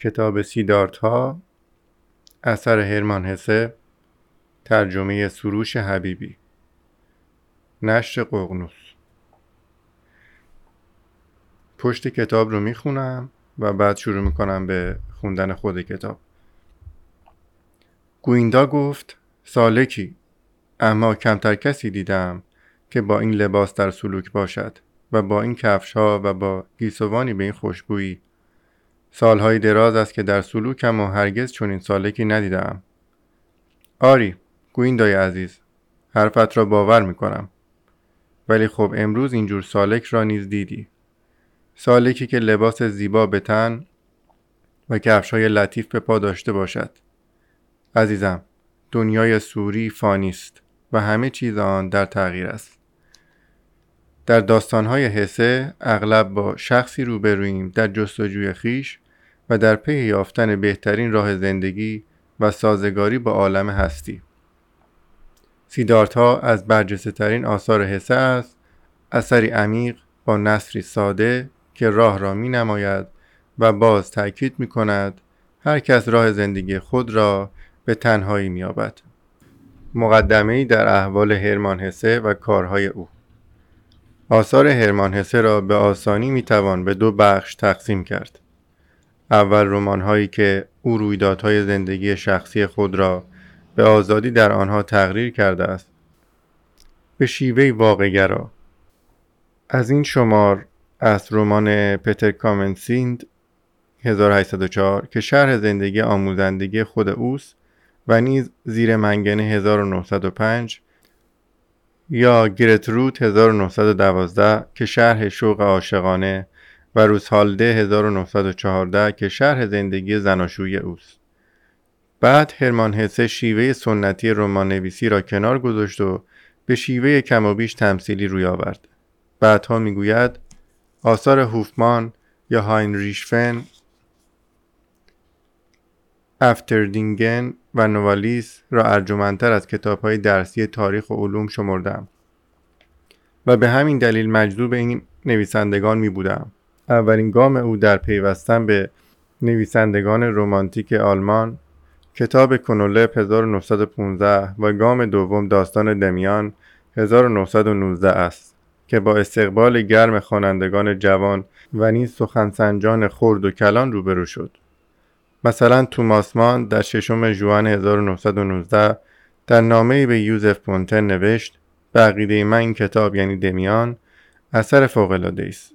کتاب سیدارت ها اثر هرمان هسه ترجمه سروش حبیبی. نشر قغنوس پشت کتاب رو می‌خونم و بعد شروع می‌کنم به خوندن خود کتاب. گویندا گفت سالکی اما کمتر کسی دیدم که با این لباس در سلوک باشد و با این کفش ها و با گیسوانی به این خوشبویی سالهای دراز است که در سلوکم و هرگز چنین سالکی ندیدم آری گویندای عزیز حرفت را باور می‌کنم. ولی خب امروز اینجور سالک را نیز دیدی. سالکی که لباس زیبا به تن و کفش های لطیف به پا داشته باشد. عزیزم دنیای سوری فانیست و همه چیز آن در تغییر است. در داستانهای حسه اغلب با شخصی روبرویم در جستجوی خیش و در پی یافتن بهترین راه زندگی و سازگاری با عالم هستی سیدارتا از برجسته ترین آثار حسه است اثری عمیق با نصری ساده که راه را می نماید و باز تاکید می کند هر کس راه زندگی خود را به تنهایی می یابد. مقدمه در احوال هرمان حسه و کارهای او آثار هرمان حسه را به آسانی می توان به دو بخش تقسیم کرد. اول رمان هایی که او رویدادهای زندگی شخصی خود را به آزادی در آنها تغییر کرده است. به شیوه واقعگرا از این شمار از رمان پتر کامنسیند 1804 که شرح زندگی آموزندگی خود اوست و نیز زیر منگنه 1905 یا گرتروت 1912 که شرح شوق عاشقانه و روزهالده 1914 که شرح زندگی زناشویی اوست. بعد هرمان هسه شیوه سنتی رمان نویسی را کنار گذاشت و به شیوه کم و بیش تمثیلی روی آورد. بعدها می‌گوید آثار هوفمان یا هاینریشفن افتردینگن و نوالیس را ارجمندتر از کتاب های درسی تاریخ و علوم شمردم و به همین دلیل مجذوب این نویسندگان می بودم. اولین گام او در پیوستن به نویسندگان رمانتیک آلمان کتاب کنولپ 1915 و گام دوم داستان دمیان 1919 است که با استقبال گرم خوانندگان جوان و نیز سخنسنجان خرد و کلان روبرو شد. مثلا توماس مان در ششم جوان 1919 در نامه به یوزف پونتن نوشت به عقیده من این کتاب یعنی دمیان اثر فوقالعاده است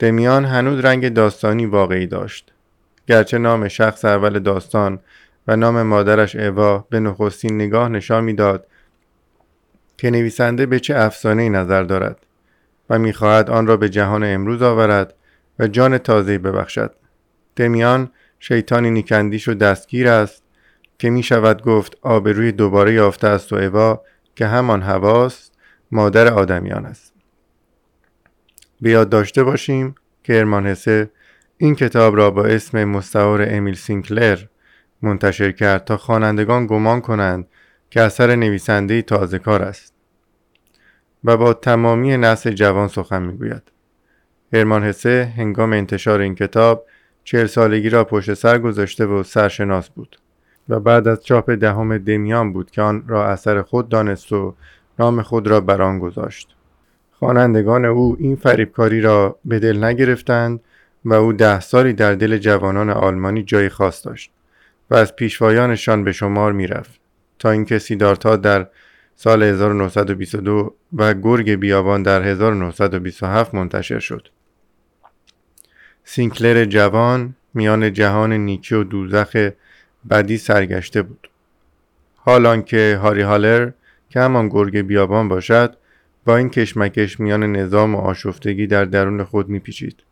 دمیان هنوز رنگ داستانی واقعی داشت. گرچه نام شخص اول داستان و نام مادرش اوا به نخستین نگاه نشان می‌داد که نویسنده به چه افسانه نظر دارد و می‌خواهد آن را به جهان امروز آورد و جان تازه ببخشد. دمیان شیطانی نیکندیش و دستگیر است که می شود گفت آبروی دوباره یافته است و اوا که همان هواست مادر آدمیان است. به یاد داشته باشیم که ارمان هسه این کتاب را با اسم مستعار امیل سینکلر منتشر کرد تا خوانندگان گمان کنند که اثر نویسنده تازه کار است و با تمامی نسل جوان سخن می‌گوید. هرمان هسه هنگام انتشار این کتاب چهل سالگی را پشت سر گذاشته و سرشناس بود و بعد از چاپ دهم دمیان بود که آن را اثر خود دانست و نام خود را بر آن گذاشت. خوانندگان او این فریبکاری را به دل نگرفتند و او ده سالی در دل جوانان آلمانی جای خاص داشت و از پیشوایانشان به شمار می‌رفت تا اینکه سیدارتا در سال 1922 و گرگ بیابان در 1927 منتشر شد. سینکلر جوان میان جهان نیکی و دوزخ بدی سرگشته بود. حالان که هاری هالر که همان گرگ بیابان باشد با این کشمکش میان نظام و آشفتگی در درون خود میپیچید.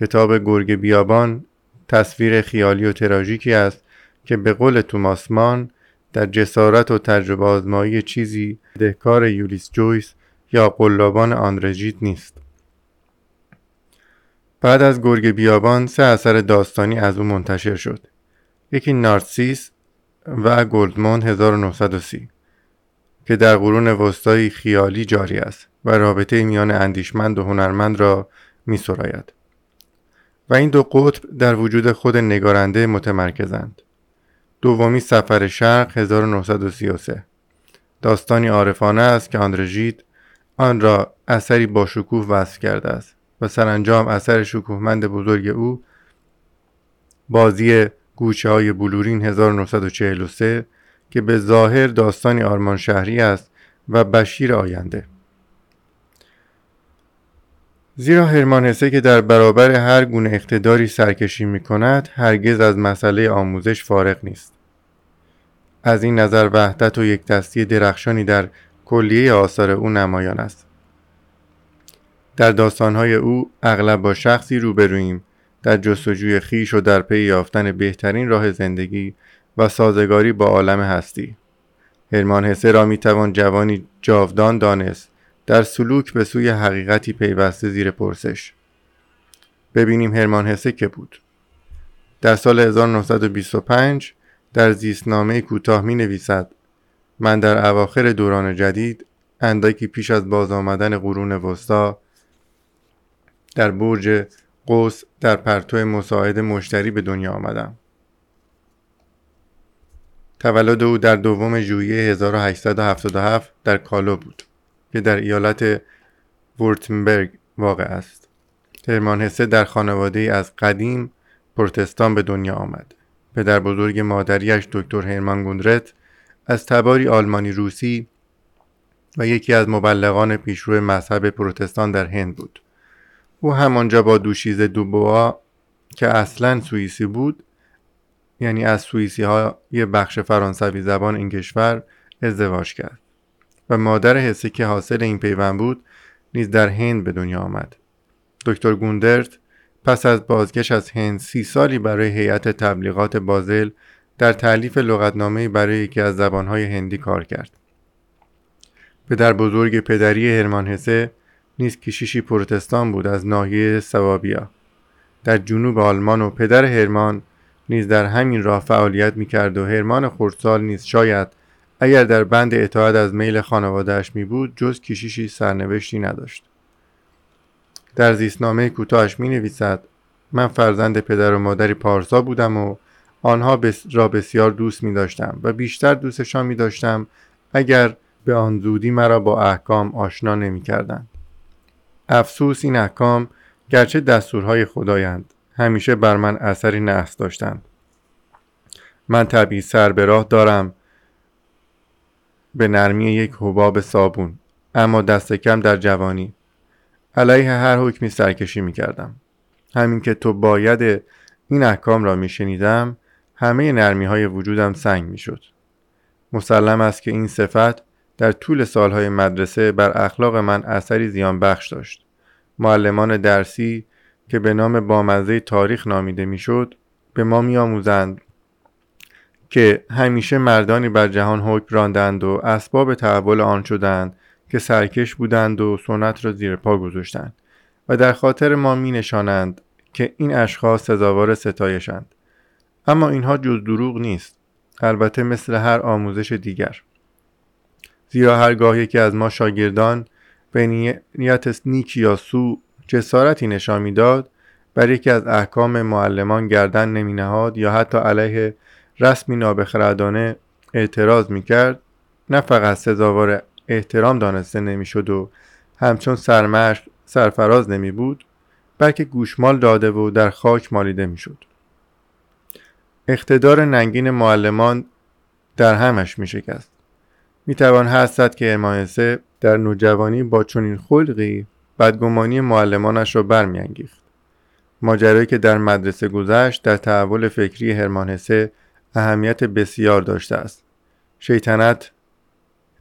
کتاب گرگ بیابان تصویر خیالی و تراژیکی است که به قول توماسمان در جسارت و تجربه آزمایی چیزی دهکار یولیس جویس یا قلابان آندرژیت نیست. بعد از گرگ بیابان سه اثر داستانی از او منتشر شد. یکی نارسیس و گلدموند 1930 که در قرون وسطایی خیالی جاری است و رابطه میان اندیشمند و هنرمند را می سراید. و این دو قطب در وجود خود نگارنده متمرکزند دومی سفر شرق 1933 داستانی عارفانه است که آندرژید آن را اثری با شکوه وصف کرده است و سرانجام اثر شکوهمند بزرگ او بازی گوچه های بلورین 1943 که به ظاهر داستانی آرمان شهری است و بشیر آینده. زیرا هرمان هسه که در برابر هر گونه اقتداری سرکشی می کند هرگز از مسئله آموزش فارغ نیست. از این نظر وحدت و یک دستی درخشانی در کلیه آثار او نمایان است. در داستانهای او اغلب با شخصی روبرویم در جستجوی خیش و در پی یافتن بهترین راه زندگی و سازگاری با عالم هستی. هرمان هسه را می‌توان جوانی جاودان دانست. در سلوک به سوی حقیقتی پیوسته زیر پرسش. ببینیم هرمان هسه که بود. در سال 1925 در زیستنامه کوتاه می نویسد من در اواخر دوران جدید اندکی پیش از باز آمدن قرون وسطا در برج قوس در پرتو مساعد مشتری به دنیا آمدم. تولد او در دوم ژوئیه 1877 در کالو بود که در ایالت وورتنبرگ واقع است. هرمان هسه در خانواده از قدیم پروتستان به دنیا آمد. پدر بزرگ مادریش دکتر هرمان گوندرت از تباری آلمانی روسی و یکی از مبلغان پیشرو مذهب پروتستان در هند بود. او همانجا با دوشیز دوبوا که اصلا سوئیسی بود یعنی از سوئیسی ها یه بخش فرانسوی زبان این کشور ازدواج کرد و مادر حسی که حاصل این پیوند بود نیز در هند به دنیا آمد. دکتر گوندرت پس از بازگشت از هند سی سالی برای هیئت تبلیغات بازل در تعلیف لغتنامه برای یکی از زبانهای هندی کار کرد. پدر بزرگ پدری هرمان هسه نیز کشیشی پروتستان بود از ناحیه سوابیا. در جنوب آلمان و پدر هرمان نیز در همین راه فعالیت می‌کرد و هرمان خردسال نیز شاید اگر در بند اطاعت از میل خانوادهش می بود جز کشیشی سرنوشتی نداشت در زیستنامه کوتاهش می نویسد من فرزند پدر و مادری پارسا بودم و آنها را بسیار دوست می داشتم و بیشتر دوستشان می داشتم اگر به آن زودی مرا با احکام آشنا نمی کردن. افسوس این احکام گرچه دستورهای خدایند همیشه بر من اثری نحس داشتند. من طبیعی سر به راه دارم به نرمی یک حباب صابون اما دست کم در جوانی. علیه هر حکمی سرکشی می کردم. همین که تو باید این احکام را می شنیدم همه نرمی های وجودم سنگ می مسلم است که این صفت در طول سالهای مدرسه بر اخلاق من اثری زیان بخش داشت. معلمان درسی که به نام بامزه تاریخ نامیده می‌شد به ما میآموزند که همیشه مردانی بر جهان حکم راندند و اسباب تحول آن شدند که سرکش بودند و سنت را زیر پا گذاشتند و در خاطر ما می نشانند که این اشخاص سزاوار ستایشند اما اینها جز دروغ نیست البته مثل هر آموزش دیگر. زیرا هرگاه یکی از ما شاگردان به نیت نیک یا سو جسارتی نشان می‌داد بر یکی از احکام معلمان گردن نمی نهاد یا حتی علیه رسمی نابخردانه اعتراض می کرد نه فقط سزاوار احترام دانسته نمی‌شد و همچون سرمشق سرفراز نمی بود بلکه گوشمال داده و در خاک مالیده می‌شد. اقتدار ننگین معلمان در همش می شکست. می توان حسد که امایسه در نوجوانی با چنین خلقی بدگمانی معلمانش را برمیانگیخت. ماجرایی که در مدرسه گذشت در تحول فکری هرمانهسه اهمیت بسیار داشته است. شیطنت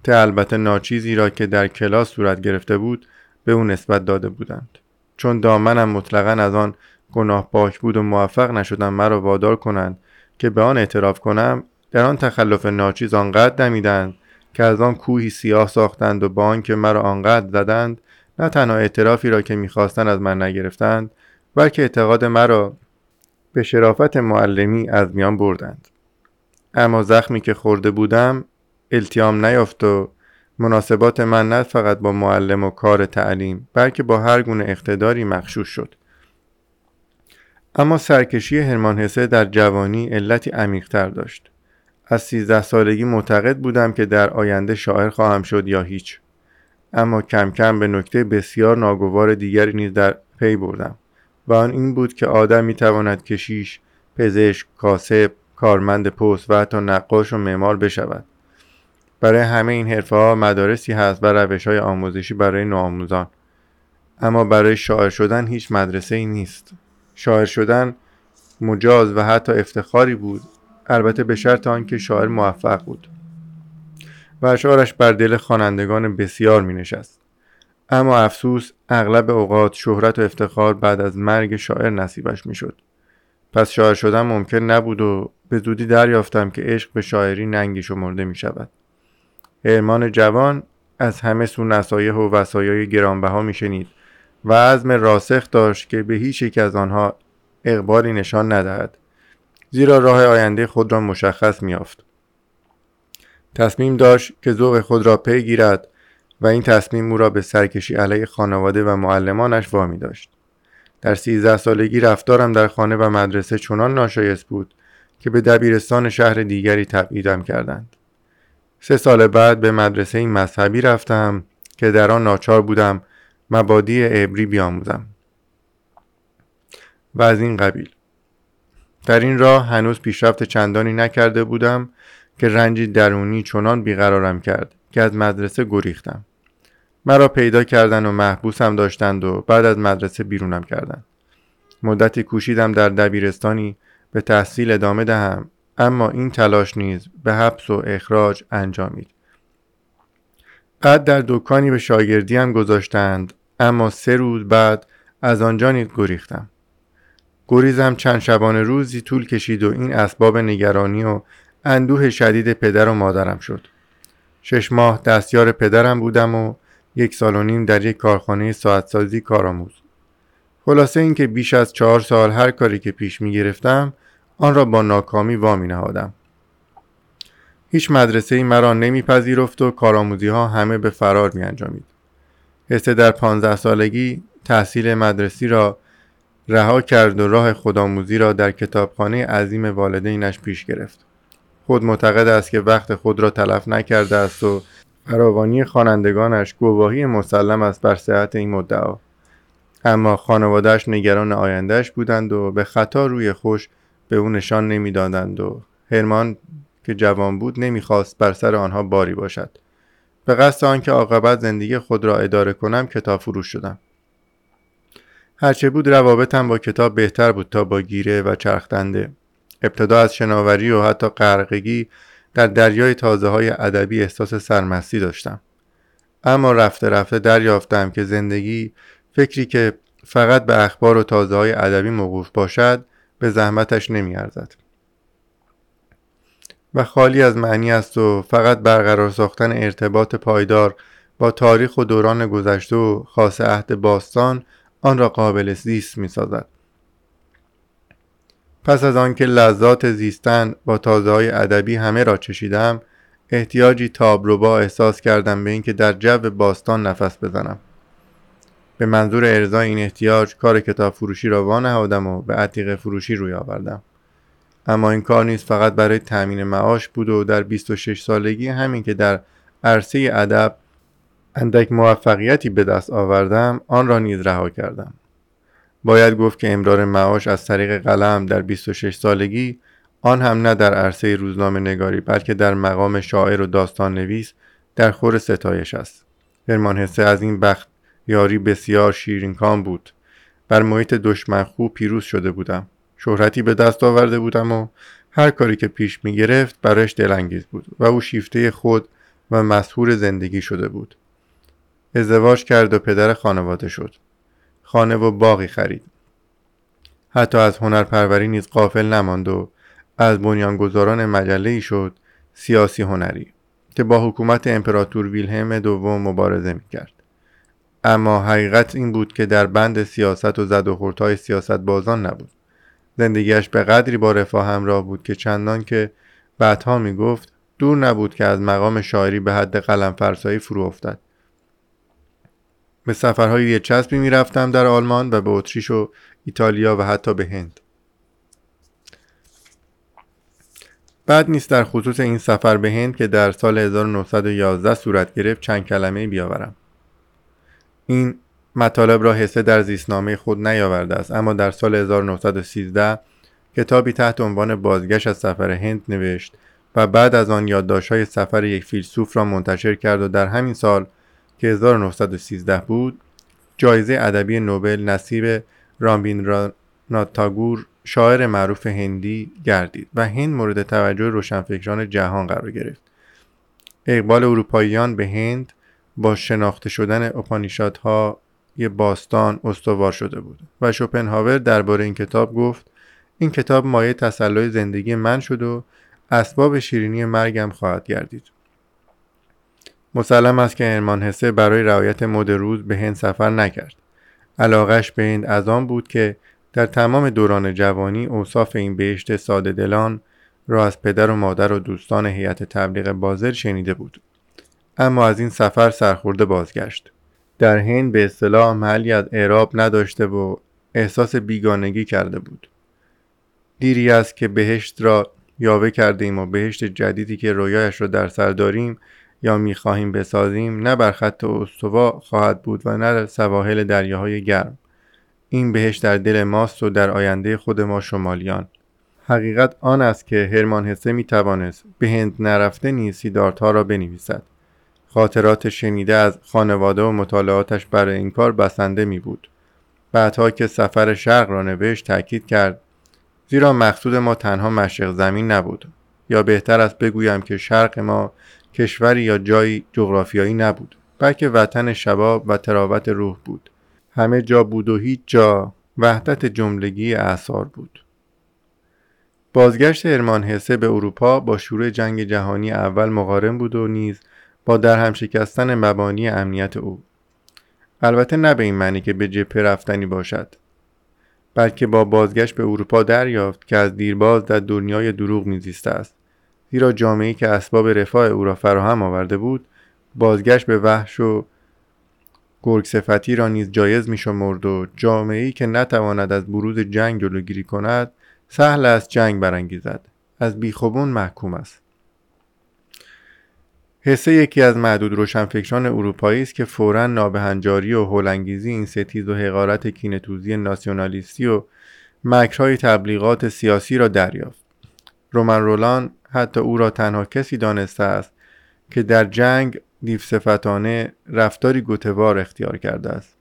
ته البته ناچیزی را که در کلاس صورت گرفته بود به او نسبت داده بودند. چون دامنم مطلقا از آن گناه باک بود و موفق نشدم مرا وادار کنند که به آن اعتراف کنم در آن تخلف ناچیز آنقدر دمیدند که از آن کوهی سیاه ساختند و با آنکه مرا آنقدر زدند نه تنها اعترافی را که می‌خواستند از من نگرفتند بلکه اعتقاد مرا به شرافت معلمی از میان بردند. اما زخمی که خورده بودم التیام نیافت و مناسبات من نه فقط با معلم و کار تعلیم بلکه با هر گونه اقتداری مخشوش شد. اما سرکشی هرمان حسه در جوانی علتی عمیقتر داشت. از سیزده سالگی معتقد بودم که در آینده شاعر خواهم شد یا هیچ. اما کم کم به نکته بسیار ناگوار دیگری نیز در پی بردم و آن این بود که آدم می‌تواند کشیش پزشک کاسب کارمند پست و حتی نقاش و معمار بشود. برای همه این حرفه ها مدارسی هست و روش های آموزشی برای نوآموزان. اما برای شاعر شدن هیچ مدرسه ای نیست. شاعر شدن مجاز و حتی افتخاری بود. البته به شرط آنکه شاعر موفق بود. و اشعارش بر دل خوانندگان بسیار می نشست اما افسوس اغلب اوقات شهرت و افتخار بعد از مرگ شاعر نصیبش می شد پس شاعر شدن ممکن نبود و به زودی دریافتم که عشق به شاعری ننگی شمرده می شود هرمان جوان از همه سو نصایح و وسایای گرانبها می شنید و عزم راسخ داشت که به هیچ یک از آنها اقبالی نشان ندهد. زیرا راه آینده خود را مشخص میافت تصمیم داشت که ذوق خود را پی گیرد و این تصمیم او را به سرکشی علیه خانواده و معلمانش وامی داشت. در سیزده سالگی رفتارم در خانه و مدرسه چنان ناشایست بود که به دبیرستان شهر دیگری تبعیدم کردند. سه سال بعد به مدرسه مذهبی رفتم که در آن ناچار بودم مبادی عبری بیاموزم. و از این قبیل. در این راه هنوز پیشرفت چندانی نکرده بودم که رنجی درونی چنان بیقرارم کرد که از مدرسه گریختم. مرا پیدا کردن و محبوسم داشتند و بعد از مدرسه بیرونم کردند. مدتی کوشیدم در دبیرستانی به تحصیل ادامه دهم اما این تلاش نیز به حبس و اخراج انجامید. بعد در دکانی به شاگردی هم گذاشتند اما سه روز بعد از آنجا نیز گریختم. گریزم چند شبانه روزی طول کشید و این اسباب نگرانی و اندوه شدید پدر و مادرم شد شش ماه دستیار پدرم بودم و یک سال و نیم در یک کارخانه ساعتسازی کارآموز خلاصه اینکه بیش از چهار سال هر کاری که پیش می گرفتم آن را با ناکامی وامی نهادم هیچ مدرسه ای مرا نمیپذیرفت و کارآموزی ها همه به فرار می انجامید. حسه در پانزده سالگی تحصیل مدرسی را رها کرد و راه خودآموزی را در کتابخانه عظیم والدینش پیش گرفت. خود معتقد است که وقت خود را تلف نکرده است و فراوانی خوانندگانش گواهی مسلم است بر صحت این مدعا. اما خانوادهش نگران آیندهش بودند و به خطا روی خوش به او نشان نمی‌دادند و هرمان که جوان بود نمی‌خواست بر سر آنها باری باشد. به قصد آنکه عاقبت زندگی خود را اداره کنم کتاب فروش شدم. هرچه بود روابطم با کتاب بهتر بود تا با گیره و چرخدنده. ابتدا از شناوری و حتی غرقگی در دریای تازه های ادبی احساس سرمستی داشتم اما رفته رفته دریافتم که زندگی فکری که فقط به اخبار و تازه های ادبی موقوف باشد به زحمتش نمیارزد و خالی از معنی است و فقط برقرار ساختن ارتباط پایدار با تاریخ و دوران گذشته و خاص عهد باستان آن را قابل زیست می سازد. پس از آنکه لذات زیستن با تازه های ادبی همه را چشیدم احتیاجی تابروبا احساس کردم به اینکه در جو باستان نفس بزنم. به منظور ارزای این احتیاج کار کتاب فروشی را وانهادم و به عتیق فروشی روی آوردم. اما این کار نیز فقط برای تأمین معاش بود و در 26 سالگی همین که در عرصه ادب اندک موفقیتی به دست آوردم آن را نیز رها کردم. باید گفت که امرار معاش از طریق قلم در 26 سالگی آن هم نه در عرصه روزنامه نگاری بلکه در مقام شاعر و داستان نویس در خور ستایش است. هرمان حسه از این بخت یاری بسیار شیرین کام بود. بر محیط دشمن خوب پیروز شده بودم. شهرتی به دست آورده بودم و هر کاری که پیش می گرفت برایش دلانگیز بود و او شیفته خود و مسهور زندگی شده بود. ازدواج کرد و پدر خانواده شد. خانه و باقی خرید. حتی از هنرپروری نیز قافل نماند و از بنیانگذاران مجله ای شد سیاسی هنری که با حکومت امپراتور ویلهلم دوم مبارزه می‌کرد. اما حقیقت این بود که در بند سیاست و زد و خورتهای سیاست بازان نبود. زندگیش به قدری با رفاه همراه بود که چندان که بعدها می گفت دور نبود که از مقام شاعری به حد قلم فرسایی فرو افتد. به سفرهای یه چسبی می‌رفتم در آلمان و به اتریش و ایتالیا و حتی به هند. بعد نیست در خصوص این سفر به هند که در سال 1911 صورت گرفت چند کلمه بیاورم. این مطالب را حسه در زیستنامه خود نیاورده است اما در سال 1913 کتابی تحت عنوان بازگشت از سفر هند نوشت و بعد از آن یادداشت‌های سفر یک فیلسوف را منتشر کرد و در همین سال که 1913 بود جایزه ادبی نوبل نصیب رامبیندرانات شاعر معروف هندی گردید و هند مورد توجه روشنفکران جهان قرار گرفت. اقبال اروپاییان به هند با شناخته شدن یه باستان استوار شده بود و شوپنهاور درباره این کتاب گفت این کتاب مایه تسلای زندگی من شد و اسباب شیرینی مرگم خواهد گردید. مسلم است که هرمان حسه برای رعایت مد روز به هند سفر نکرد. علاقش به هند از آن بود که در تمام دوران جوانی اوصاف این بهشت ساده دلان را از پدر و مادر و دوستان هیئت تبلیغ بازل شنیده بود. اما از این سفر سرخورده بازگشت. در هند به اصطلاح محلی از اعراب نداشته و احساس بیگانگی کرده بود. دیری است که بهشت را یاوه کرده ایم و بهشت جدیدی که رویایش را در سر داریم یا می‌خواهیم بسازیم نه بر خط استوا خواهد بود و نه در سواحل دریاهای گرم. این بهشت در دل ماست و در آینده خود ما شمالیان. حقیقت آن است که هرمان حسه می توانست به هند نرفته نیز سیدارت را بنویسد. خاطرات شنیده از خانواده و مطالعاتش برای این کار بسنده می بود بعدها که سفر شرق را نوشت تاکید کرد زیرا مقصود ما تنها مشرق زمین نبود. یا بهتر است بگویم که شرق ما کشوری یا جایی جغرافیایی نبود بلکه وطن شباب و تراوت روح بود. همه جا بود و هیچ جا وحدت جملگی اعثار بود. بازگشت ارمان حسه به اروپا با شروع جنگ جهانی اول مقارن بود و نیز با در هم شکستن مبانی امنیت او. البته نه به این معنی که به جبهه رفتنی باشد بلکه با بازگشت به اروپا دریافت که از دیرباز در دنیای دروغ میزیسته است. زیرا جامعه که اسباب رفاه او را فراهم آورده بود بازگشت به وحش و گرگ صفتی را نیز جایز می شمرد و جامعه که نتواند از بروز جنگ جلوگیری کند سهل است جنگ برانگیزد. از بیخوبون محکوم است. حسه یکی از معدود روشنفکران اروپایی است که فورا نابهنجاری و هولانگیزی این ستیز و حقارت کینتوزی ناسیونالیستی و مکرهای تبلیغات سیاسی را دریافت. رومن رولان حتی او را تنها کسی دانسته است که در جنگ دیوصفتانه رفتاری گوتوار اختیار کرده است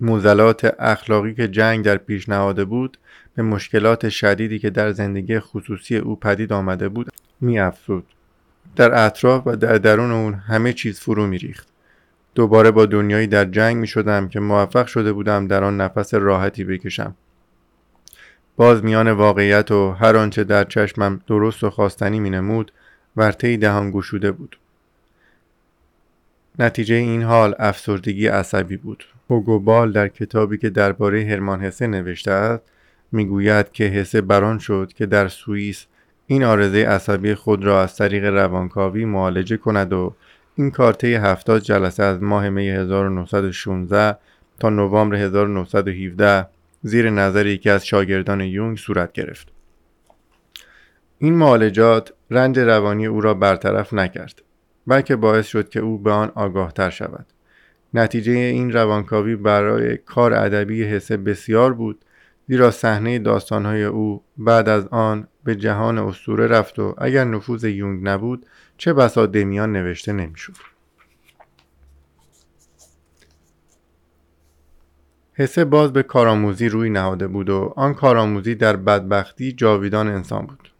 موزلات اخلاقی که جنگ در پیش نهاده بود به مشکلات شدیدی که در زندگی خصوصی او پدید آمده بود می افزود. در اطراف و در درون اون همه چیز فرو می ریخت. دوباره با دنیایی در جنگ می شدم که موفق شده بودم در آن نفس راحتی بکشم. باز میان واقعیت و هر آنچه در چشمم درست و خواستنی می نمود ورطه دهان گشوده بود. نتیجه این حال افسردگی عصبی بود. هوگوبال در کتابی که درباره هرمان حسه نوشته است می‌گوید که حسه بران شد که در سوئیس این آرزه عصبی خود را از طریق روانکاوی معالجه کند و این کار طی 70 جلسه از ماه می 1916 تا نوامبر 1917 زیر نظر یکی از شاگردان یونگ صورت گرفت. این معالجات رنج روانی او را برطرف نکرد بلکه باعث شد که او به آن آگاه تر شود. نتیجه این روانکاوی برای کار ادبی حسه بسیار بود زیرا صحنه داستانهای او بعد از آن به جهان اسطوره رفت و اگر نفوذ یونگ نبود چه بسا دمیان نوشته نمی‌شد حسه باز به کارآموزی روی نهاده بود و آن کارآموزی در بدبختی جاویدان انسان بود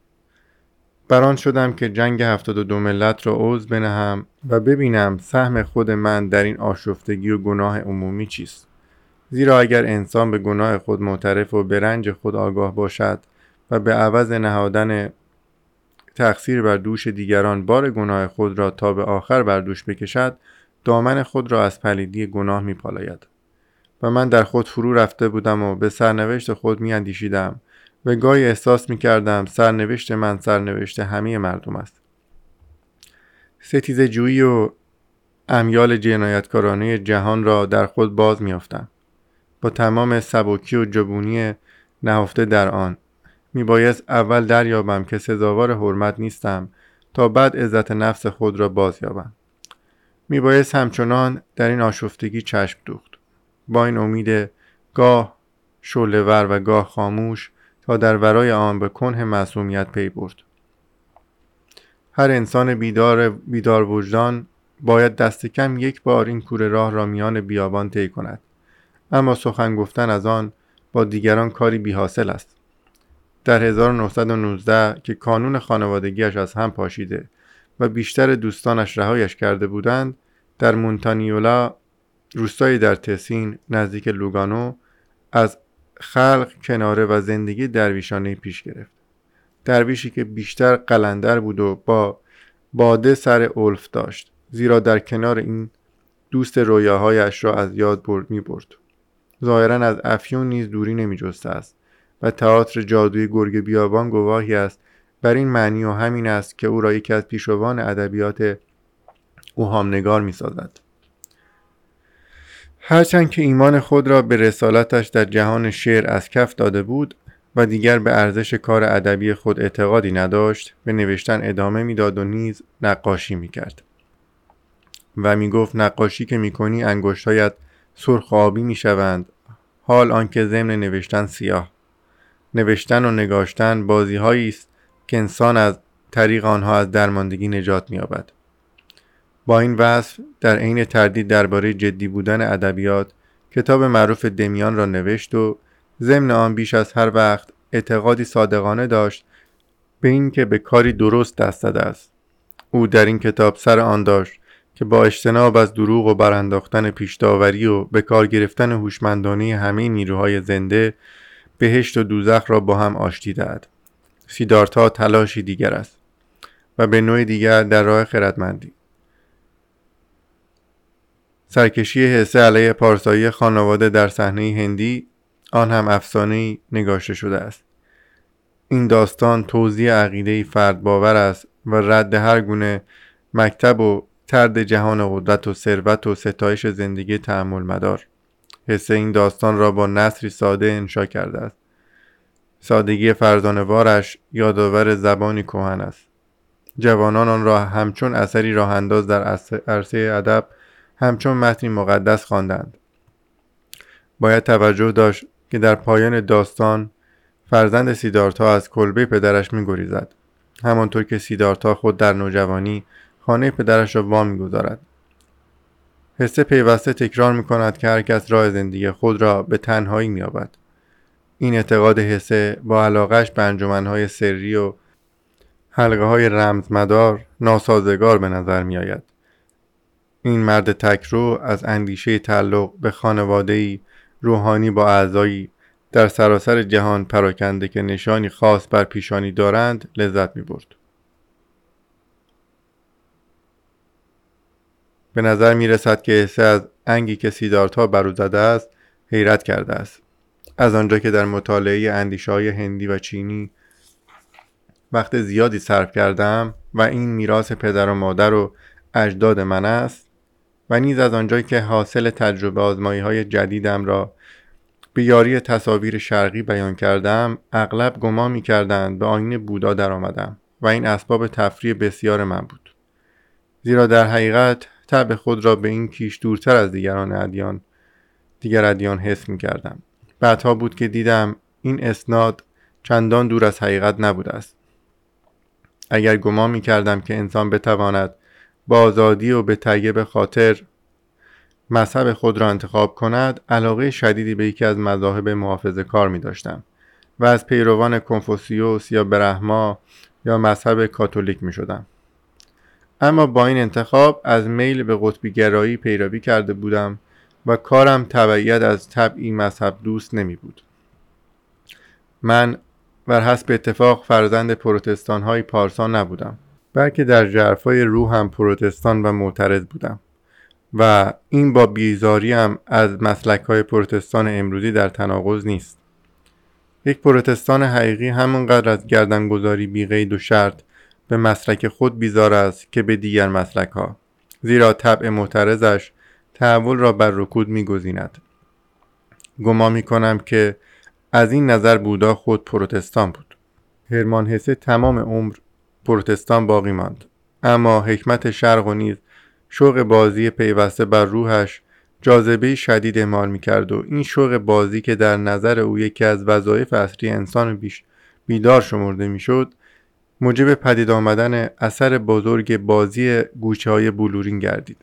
بران شدم که جنگ هفتاد و دو ملت را عوض بنهم و ببینم سهم خود من در این آشفتگی و گناه عمومی چیست زیرا اگر انسان به گناه خود معترف و به رنج خود آگاه باشد و به عوض نهادن تقصیر بر دوش دیگران بار گناه خود را تا به آخر بر دوش بکشد دامن خود را از پلیدی گناه می پالاید. و من در خود فرو رفته بودم و به سرنوشت خود می اندیشیدم و گاهی احساس می کردم سرنوشت من سرنوشت همه مردم است. ستیز جویی و امیال جنایتکارانه جهان را در خود باز میافتم با تمام سبکی و جبونی نهفته در آن میبایست اول دریابم که سزاوار حرمت نیستم تا بعد عزت نفس خود را باز یابم میبایست همچنان در این آشفتگی چشم دوخت. با این امید گاه شعلهور و گاه خاموش تا در ورای آن به کنه معصومیت پی برد. هر انسان بیدار, بیدار وجدان باید دست کم یک بار این کوره راه را میان بیابان طی کند. اما سخن گفتن از آن با دیگران کاری بی حاصل است. در 1919 که کانون خانوادگیش از هم پاشیده و بیشتر دوستانش رهایش کرده بودند در مونتانیولا روستایی در تسین نزدیک لوگانو از خلق کناره و زندگی درویشانه پیش گرفت. درویشی که بیشتر قلندر بود و با باده سر اولف داشت زیرا در کنار این دوست رویاهایش را از یاد برد می برد. ظاهرا از افیون نیز دوری نمی جسته است و تئاتر جادوی گرگ بیابان گواهی است. بر این معنی و همین است که او را یکی از پیشوان ادبیات اوهامنگار می سازد. هرچند که ایمان خود را به رسالتش در جهان شعر از کف داده بود و دیگر به ارزش کار ادبی خود اعتقادی نداشت به نوشتن ادامه می‌داد و نیز نقاشی می‌کرد. و می‌گفت نقاشی که می‌کنی انگشتهایت سرخ آبی می‌شوند. حال آنکه ضمن نوشتن سیاه. نوشتن و نگاشتن بازیهایی است که انسان از طریق آنها از درماندگی نجات مییابد. با این وصف در عین تردید درباره جدی بودن ادبیات کتاب معروف دمیان را نوشت و ضمن آن بیش از هر وقت اعتقادی صادقانه داشت به اینکه به کاری درست دست داده است. او در این کتاب سر آن داشت که با اجتناب از دروغ و برانداختن پیشداوری و به کار گرفتن هوشمندانه همه نیروهای زنده بهشت و دوزخ را با هم آشتی دهد. سیدارتا تلاشی دیگر است و به نوع دیگر در راه خردمندی. سرکشی حسه علیه پارسایی خانواده در صحنه هندی آن هم افسانه نگاشته شده است. این داستان توضیح عقیده فرد باور است و رد هر گونه مکتب و ترد جهان قدرت و ثروت و ستایش زندگی تحمل مدار حسه این داستان را با نصری ساده انشا کرده است. سادگی فرزانوارش یادآور زبانی کهن است. جوانان آن را همچون اثری راه انداز در عرصه ادب همچون متنی مقدس خواندند. باید توجه داشت که در پایان داستان فرزند سیدارتا از کلبه پدرش میگریزد. همانطور که سیدارتا خود در نوجوانی خانه پدرش را وام می‌گذارد حسه پیوسته تکرار می کند که هر کس راه زندگی خود را به تنهایی مییابد. این اعتقاد حسه با علاقش به انجمنهای سری و حلقه های رمزمدار ناسازگار به نظر می آید. این مرد تکرو از اندیشه تعلق به خانواده روحانی با اعضایی در سراسر جهان پراکنده که نشانی خاص بر پیشانی دارند لذت می برد. به نظر می رسد که حسه از انگی که سیدارتا برو زده است حیرت کرده است از آنجا که در مطالعه اندیشه های هندی و چینی وقت زیادی صرف کردم و این میراث پدر و مادر و اجداد من است و نیز از آنجایی که حاصل تجربه آزمایی های جدیدم را به یاری تصاویر شرقی بیان کردم اغلب گمان می کردند به آین بودا در آمدم و این اسباب تفریح بسیار من بود. زیرا در حقیقت طبع خود را به این کیش دورتر از دیگران ادیان دیگر ادیان حس می کردم بعدها بود که دیدم این اسناد چندان دور از حقیقت نبوده است. اگر گمان می کردم که انسان بتواند با آزادی و به طیب خاطر مذهب خود را انتخاب کند علاقه شدیدی به یکی از مذاهب محافظ کار می داشتم و از پیروان کنفوسیوس یا برهما یا مذهب کاتولیک می شدم. اما با این انتخاب از میل به قطبی گرایی پیروی کرده بودم و کارم تبعیت از طبعی مذهب دوست نمی بود. من بر حسب اتفاق فرزند پروتستان های پارسان نبودم بلکه در جرفای روح هم پروتستان و معترض بودم و این با بیزاری هم از مسلک های پروتستان امروزی در تناقض نیست. یک پروتستان حقیقی همانقدر از گردنگذاری بی قید و شرط به مسلک خود بیزار است که به دیگر مسلک ها زیرا طبع معترضش تحول را بر رکود میگزیند. گمان می کنم که از این نظر بودا خود پروتستان بود. هرمان هسه تمام عمر پروتستان باقی ماند. اما حکمت شرق و نیز شوق بازی پیوسته بر روحش جاذبه شدید اعمال می‌کرد و این شوق بازی که در نظر او یکی از وظایف اصلی انسان بیش بیدار شمرده می‌شد موجب پدید آمدن اثر بزرگ بازی گوچه های بلورین گردید.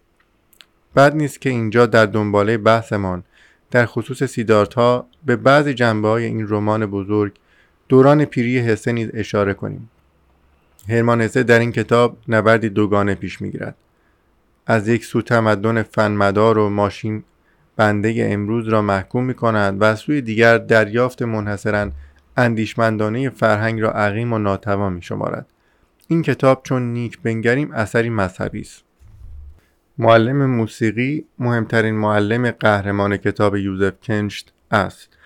بد نیست که اینجا در دنباله بحثمان در خصوص سیدارت ها به بعضی جنبه های این رمان بزرگ دوران پیری حسه نیز اشاره کنیم. هرمان حسه در این کتاب نبردی دوگانه پیش می‌گیرد از یک سو تمدن فنمدار و ماشین بنده امروز را محکوم می کند و از سوی دیگر دریافت منحصرا اندیشمندانه فرهنگ را عقیم و ناتوان می شمارد. این کتاب چون نیک بنگریم اثری مذهبی است. معلم موسیقی مهمترین معلم قهرمان کتاب یوزف کنشت است.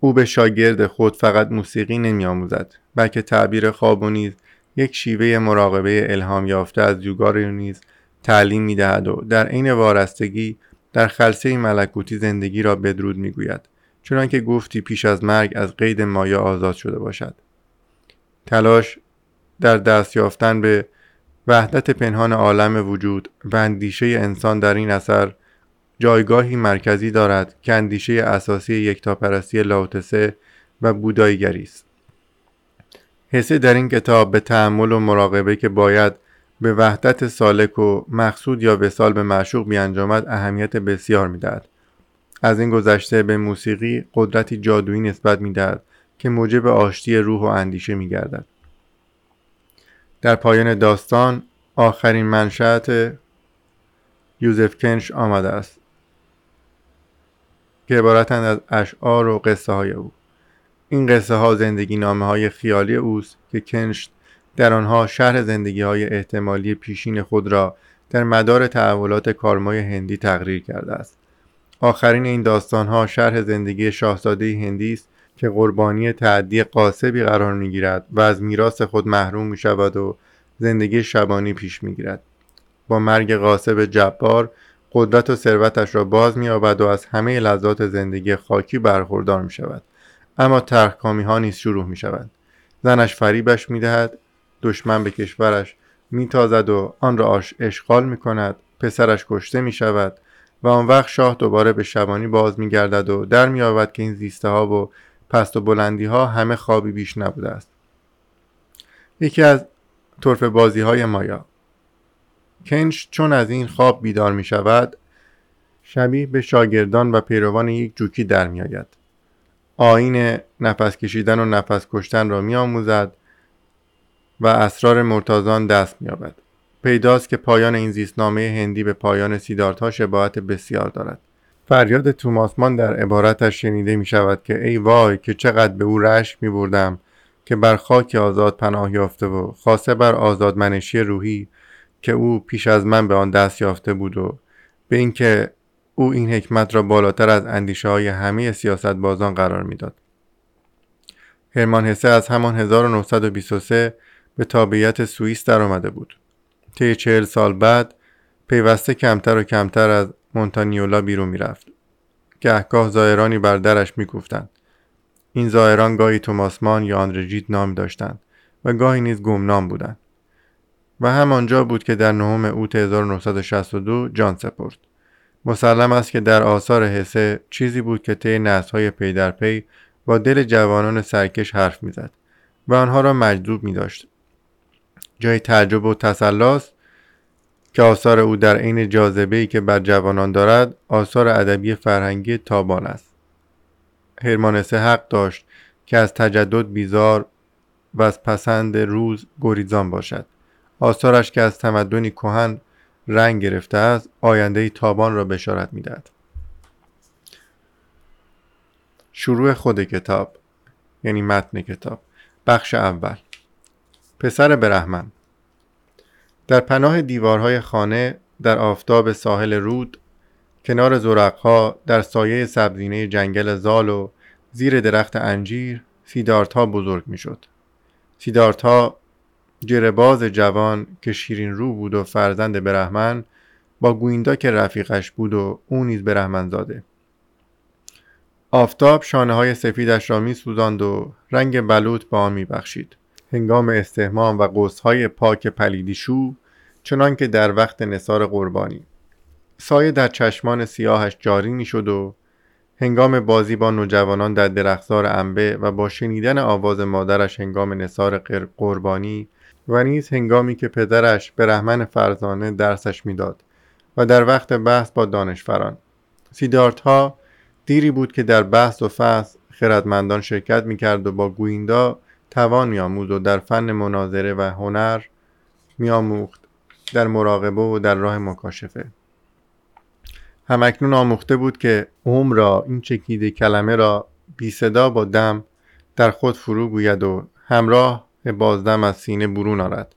او به شاگرد خود فقط موسیقی نمی آموزد بلکه تعبیر خواب و نیز یک شیوه مراقبه الهام یافته از یوگار نیز تعلیم می دهد و در عین وارستگی در خلصه ملکوتی زندگی را بدرود می گوید چنانکه گفتی پیش از مرگ از قید مایا آزاد شده باشد. تلاش در دست یافتن به وحدت پنهان عالم وجود و اندیشه انسان در این اثر جایگاهی مرکزی دارد که اندیشه اساسی یکتاپرستی لاوتسه و بوداییگری است. حسه در این کتاب به تحمل و مراقبه که باید به وحدت سالک و مقصود یا وسال به معشوق بیانجامد اهمیت بسیار می‌دهد. از این گذشته به موسیقی قدرتی جادویی نسبت می‌دهد که موجب آشتی روح و اندیشه میگردد. در پایان داستان آخرین منشأت یوزف کنش آمده است که عبارتند از اشعار و قصه های او. این قصه ها زندگی نامه های خیالی اوست که کنش در آنها شهر زندگی های احتمالی پیشین خود را در مدار تحولات کارمای هندی تقریر کرده است آخرین این داستان ها شرح زندگی شاهزاده هندی است که قربانی تعدی قاسبی قرار می گیرد و از میراث خود محروم می شود و زندگی شبانی پیش می گیرد. با مرگ قاسب جبار قدرت و ثروتش را باز می و از همه لذات زندگی خاکی برخوردار می شود. اما ترکامی ها نیز شروع می شود. زنش فریبش می دهد دشمن به کشورش میتازد و آن را اشغال می کند پسرش کشته می شود و آن وقت شاه دوباره به شبانی باز می گردد و در می آود که این زیسته ها و پست و بلندی ها همه خوابی بیش نبوده است. یکی از طرف بازی های مایا. کنش چون از این خواب بیدار می شود شبیه به شاگردان و پیروان یک جوکی در می آید آین نفس کشیدن و نفس کشتن را می آموزد و اسرار مرتازان دست مییابد. پیداست که پایان این زیستنامه هندی به پایان سیدارت ها شباهت بسیار دارد. فریاد توماسمان در عبارتش شنیده می شود که ای وای که چقدر به او رشک می بردم که بر خاک آزاد پناه یافته و خاصه بر آزادمنشی روحی که او پیش از من به آن دست یافته بود و به اینکه او این حکمت را بالاتر از اندیشه های همه سیاست بازان قرار می‌داد. هرمان حسه از همان 1923 به تابعیت سوئیس درآمده بود. طی چهل سال بعد پیوسته کمتر و کمتر از مونتانیولا بیرون می‌رفت. گهگاه زائرانی بر درش می‌گفتند. این زائران گاهی توماسمان یا آندرژیت نام داشتند و گاهی نیز گمنام بودند. و همانجا بود که در نهم اوت 1962 جان سپرد. مسلم است که در آثار حسه چیزی بود که طی نسل‌های پی در پی با دل جوانان سرکش حرف می‌زد و آنها را مجذوب می داشت جای تعجب و تسلاست که آثار او در عین جاذبه ای که بر جوانان دارد آثار ادبی فرهنگی تابان است. هرمانسه حق داشت که از تجدد بیزار و از پسند روز گریزان باشد. آثارش که از تمدنی کهن رنگ گرفته است آینده تابان را بشارت می‌دهد. شروع خود کتاب یعنی متن کتاب. بخش اول. پسر برهمن. در پناه دیوارهای خانه در آفتاب ساحل رود کنار زرقها در سایه سبزینه جنگل زال و زیر درخت انجیر سیدارتا بزرگ می‌شد. سیدارتا جرباز جوان که شیرین رو بود و فرزند برهمن با گویندا که رفیقش بود و او نیز برهمن زاده آفتاب شانه های سفیدش را می سوزاند و رنگ بلوط به آن می بخشید. هنگام استهمام و قوسهای پاک پلیدیشو چنان که در وقت نصار قربانی سایه در چشمان سیاهش جاری می شد و هنگام بازی با نوجوانان در درختزار انبه و با شنیدن آواز مادرش هنگام نصار قربانی و نیز هنگامی که پدرش به رحمن فرزانه درسش می‌داد و در وقت بحث با دانشفران سیدارت ها دیری بود که در بحث و فحص خردمندان شرکت می‌کرد و با گویندا توان میآموز و در فن مناظره و هنر میآموخت در مراقبه و در راه مکاشفه. همکنون آموخته بود که عمر را این چکیده کلمه را بی صدا با دم در خود فرو گوید و همراه بازدم از سینه برون آرد.